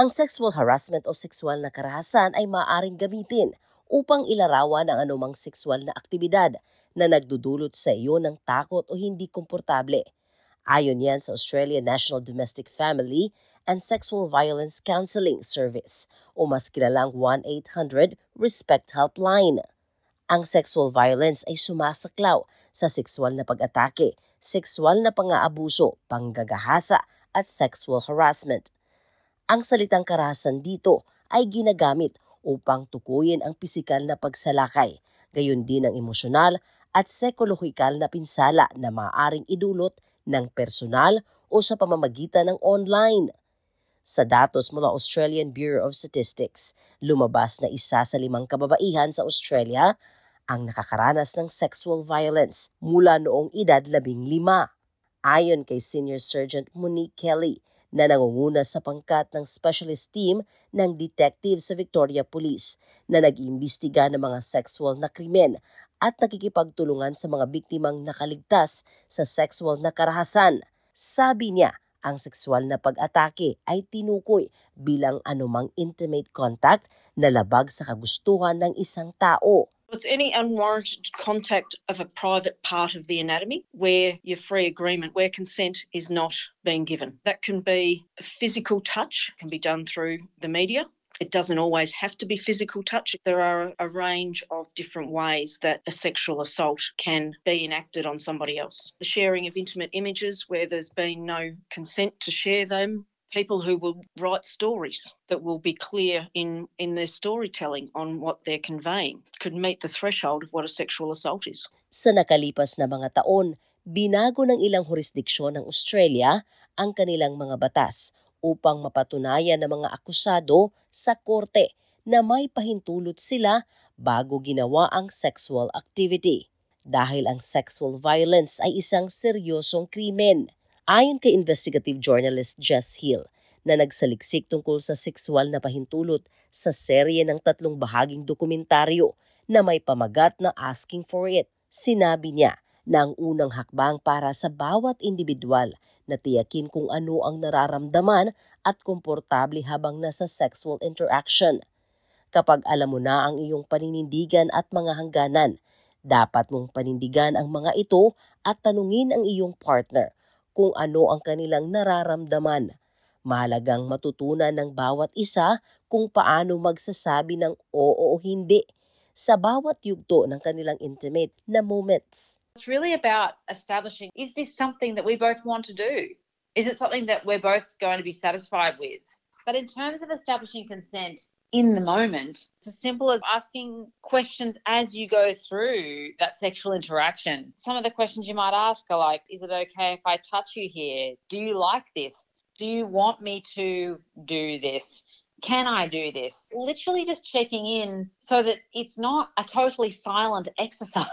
Ang sexual harassment o sexual na karahasan ay maaaring gamitin upang ilarawan ang anumang sexual na aktibidad na nagdudulot sa iyo ng takot o hindi komportable. Ayon yan sa Australian National Domestic Family and Sexual Violence Counseling Service o mas kilalang 1-800-RESPECT Helpline. Ang sexual violence ay sumasaklaw sa sexual na pag-atake, sexual na pang-aabuso, panggagahasa at sexual harassment. Ang salitang karahasan dito ay ginagamit upang tukuyin ang pisikal na pagsalakay, gayon din ang emosyonal at psikolohikal na pinsala na maaaring idulot ng personal o sa pamamagitan ng online. Sa datos mula Australian Bureau of Statistics, lumabas na isa sa limang kababaihan sa Australia ang nakakaranas ng sexual violence mula noong edad labing lima. Ayon kay Senior Sergeant Monique Kelly, na nangunguna sa pangkat ng specialist team ng detective sa Victoria Police na nag-iimbestiga ng mga sexual na krimen at nakikipagtulungan sa mga biktimang nakaligtas sa sexual na karahasan. Sabi niya, ang sexual na pag-atake ay tinukoy bilang anumang intimate contact na labag sa kagustuhan ng isang tao. It's any unwarranted contact of a private part of the anatomy where your free agreement, where consent is not being given. That can be physical touch, can be done through the media. It doesn't always have to be physical touch. There are a range of different ways that a sexual assault can be enacted on somebody else. The sharing of intimate images where there's been no consent to share them, people who will write stories that will be clear in, in their storytelling on what they're conveying could meet the threshold of what a sexual assault is. Sa nakalipas na mga taon, binago ng ilang jurisdiksyon ng Australia ang kanilang mga batas upang mapatunayan ng mga akusado sa korte na may pahintulot sila bago ginawa ang sexual activity. Dahil ang sexual violence ay isang seryosong krimen. Ayon kay investigative journalist Jess Hill, na nagsaliksik tungkol sa sexual na pahintulot sa serye ng tatlong bahaging dokumentaryo na may pamagat na Asking for It. Sinabi niya na ang unang hakbang para sa bawat individual na tiyakin kung ano ang nararamdaman at komportable habang nasa sexual interaction. Kapag alam mo na ang iyong paninindigan at mga hangganan, dapat mong panindigan ang mga ito at tanungin ang iyong partner kung ano ang kanilang nararamdaman. Mahalagang matutunan ng bawat isa kung paano magsasabi ng oo o hindi sa bawat yugto ng kanilang intimate na moments. It's really about establishing is this something that we both want to do? Is it something that we're both going to be satisfied with? But in terms of establishing consent, in the moment. It's as simple as asking questions as you go through that sexual interaction. Some of the questions you might ask are like, is it okay if I touch you here? Do you like this? Do you want me to do this? Can I do this? Literally just checking in so that it's not a totally silent exercise.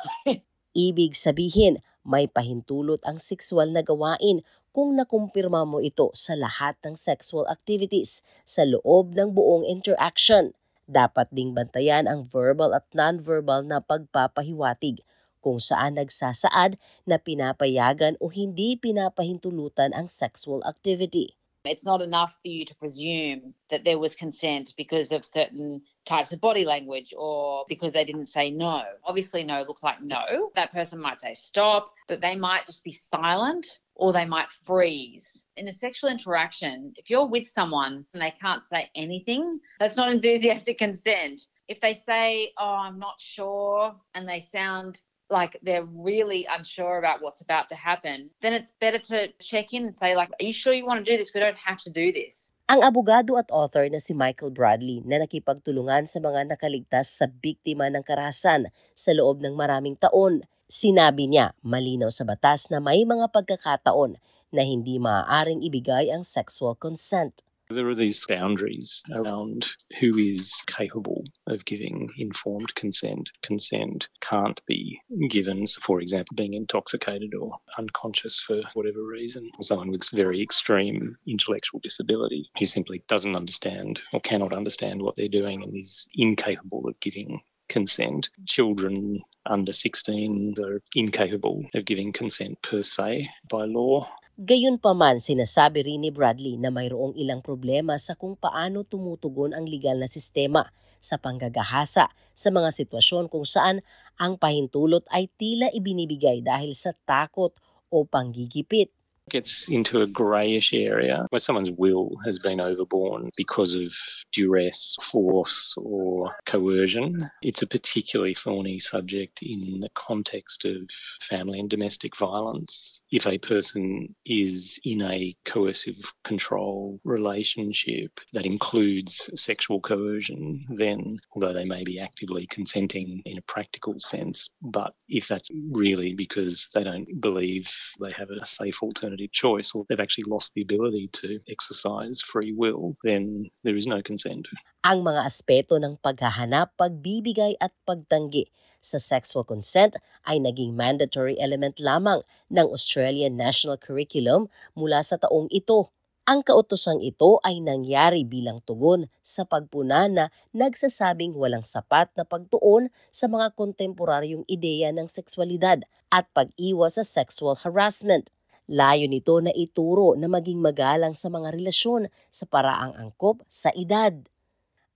Ibig sabihin, may pahintulot ang sexual na gawain kung nakumpirma mo ito sa lahat ng sexual activities sa loob ng buong interaction. Dapat ding bantayan ang verbal at non-verbal na pagpapahiwatig kung saan nagsasaad na pinapayagan o hindi pinapahintulutan ang sexual activity. It's not enough for you to presume that there was consent because of certain types of body language or because they didn't say no. Obviously, no looks like no. That person might say stop, but they might just be silent or they might freeze. In a sexual interaction, if you're with someone and they can't say anything, that's not enthusiastic consent. If they say, Oh, I'm not sure, and they sound like they're really unsure about what's about to happen, then it's better to check in and say, like, are you sure you want to do this? We don't have to do this. Ang abogado at author na si Michael Bradley na nakipagtulungan sa mga nakaligtas sa biktima ng karahasan sa loob ng maraming taon, sinabi niya malinaw sa batas na may mga pagkakataon na hindi maaaring ibigay ang sexual consent. There are these boundaries around who is capable of giving informed consent. Consent can't be given, for example, being intoxicated or unconscious for whatever reason. Someone with very extreme intellectual disability who simply doesn't understand or cannot understand what they're doing and is incapable of giving consent. Children under 16 are incapable of giving consent per se by law. Gayunpaman, sinasabi rin ni Bradley na mayroong ilang problema sa kung paano tumutugon ang legal na sistema sa panggagahasa sa mga sitwasyon kung saan ang pahintulot ay tila ibinibigay dahil sa takot o panggigipit. Gets into a greyish area where someone's will has been overborne because of duress, force, or coercion. It's a particularly thorny subject in the context of family and domestic violence. If a person is in a coercive control relationship that includes sexual coercion, then although they may be actively consenting in a practical sense, but if that's really because they don't believe they have a safe alternative alternative choice or they've actually lost the ability to exercise free will, then there is no consent. Ang mga aspeto ng paghahanap, pagbibigay at pagtanggi sa sexual consent ay naging mandatory element lamang ng Australian National Curriculum mula sa taong ito. Ang kautosang ito ay nangyari bilang tugon sa pagpuna na nagsasabing walang sapat na pagtuon sa mga kontemporaryong ideya ng sexualidad at pag-iwas sa sexual harassment. Layo nito na ituro na maging magalang sa mga relasyon sa paraang angkop sa edad.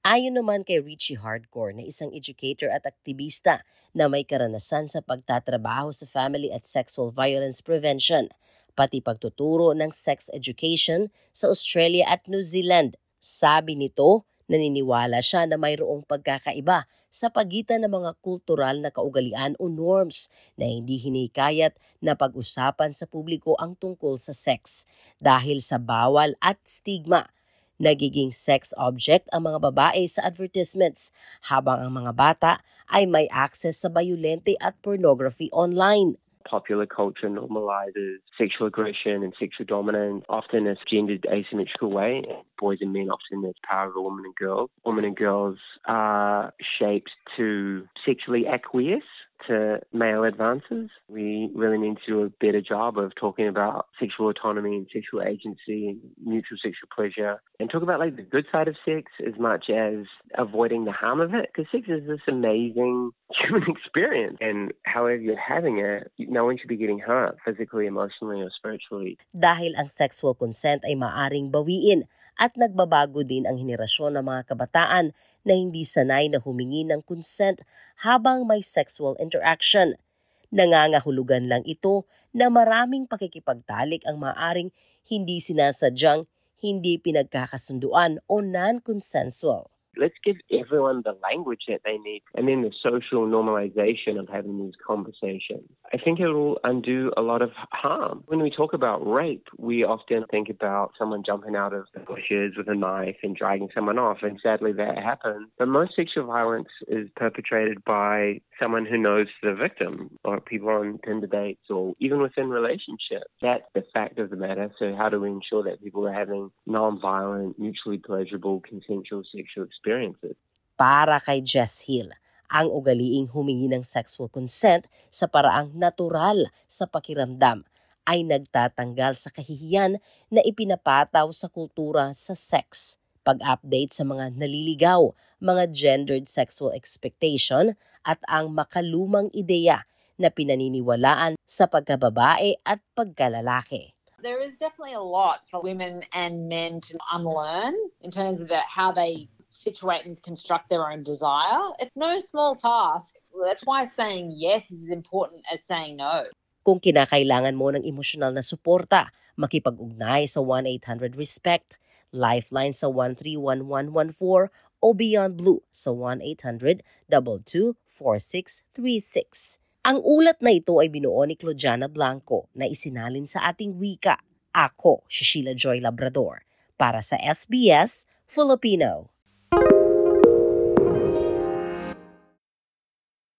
Ayon naman kay Richie Hardcore na isang educator at aktivista na may karanasan sa pagtatrabaho sa family at sexual violence prevention, pati pagtuturo ng sex education sa Australia at New Zealand. Sabi nito, naniniwala siya na mayroong pagkakaiba sa pagitan ng mga kultural na kaugalian o norms na hindi hinikayat na pag-usapan sa publiko ang tungkol sa sex dahil sa bawal at stigma. Nagiging sex object ang mga babae sa advertisements habang ang mga bata ay may access sa violente at pornography online. Popular culture normalizes sexual aggression and sexual dominance, often as gendered asymmetrical way. Boys and men often as power of women and girls. Women and girls are shaped to sexually acquiesce to male advances. We really need to do a better job of talking about sexual autonomy and sexual agency and mutual sexual pleasure and talk about like the good side of sex as much as avoiding the harm of it because sex is this amazing human experience and however you're having it, no one should be getting hurt physically, emotionally or spiritually. Dahil ang sexual consent ay maaring bawiin at nagbabago din ang henerasyon ng mga kabataan na hindi sanay na humingi ng consent habang may sexual interaction. Nangangahulugan lang ito na maraming pakikipagtalik ang maaring hindi sinasadyang, hindi pinagkakasunduan o non-consensual. Let's give everyone the language that they need and then the social normalization of having these conversations. I think it will undo a lot of harm. When we talk about rape, we often think about someone jumping out of the bushes with a knife and dragging someone off, and sadly that happens. But most sexual violence is perpetrated by someone who knows the victim or people on Tinder dates or even within relationships. That's the fact of the matter. So how do we ensure that people are having non-violent, mutually pleasurable, consensual sexual experiences? Para kay Jess Hill, ang ugaliing humingi ng sexual consent sa paraang natural sa pakiramdam ay nagtatanggal sa kahihiyan na ipinapataw sa kultura sa sex pag-update sa mga naliligaw, mga gendered sexual expectation at ang makalumang ideya na pinaniniwalaan sa pagkababae at pagkalalaki. There is definitely a lot for women and men to unlearn in terms of the, how they situate and construct their own desire. It's no small task. That's why saying yes is as important as saying no. Kung kinakailangan mo ng emosyonal na suporta, makipag-ugnay sa 1-800-RESPECT Lifeline sa 131114 o Beyond Blue sa 1-800-224636. Ang ulat na ito ay binuo ni Claudiana Blanco na isinalin sa ating wika. Ako, Shishila Joy Labrador, para sa SBS Filipino.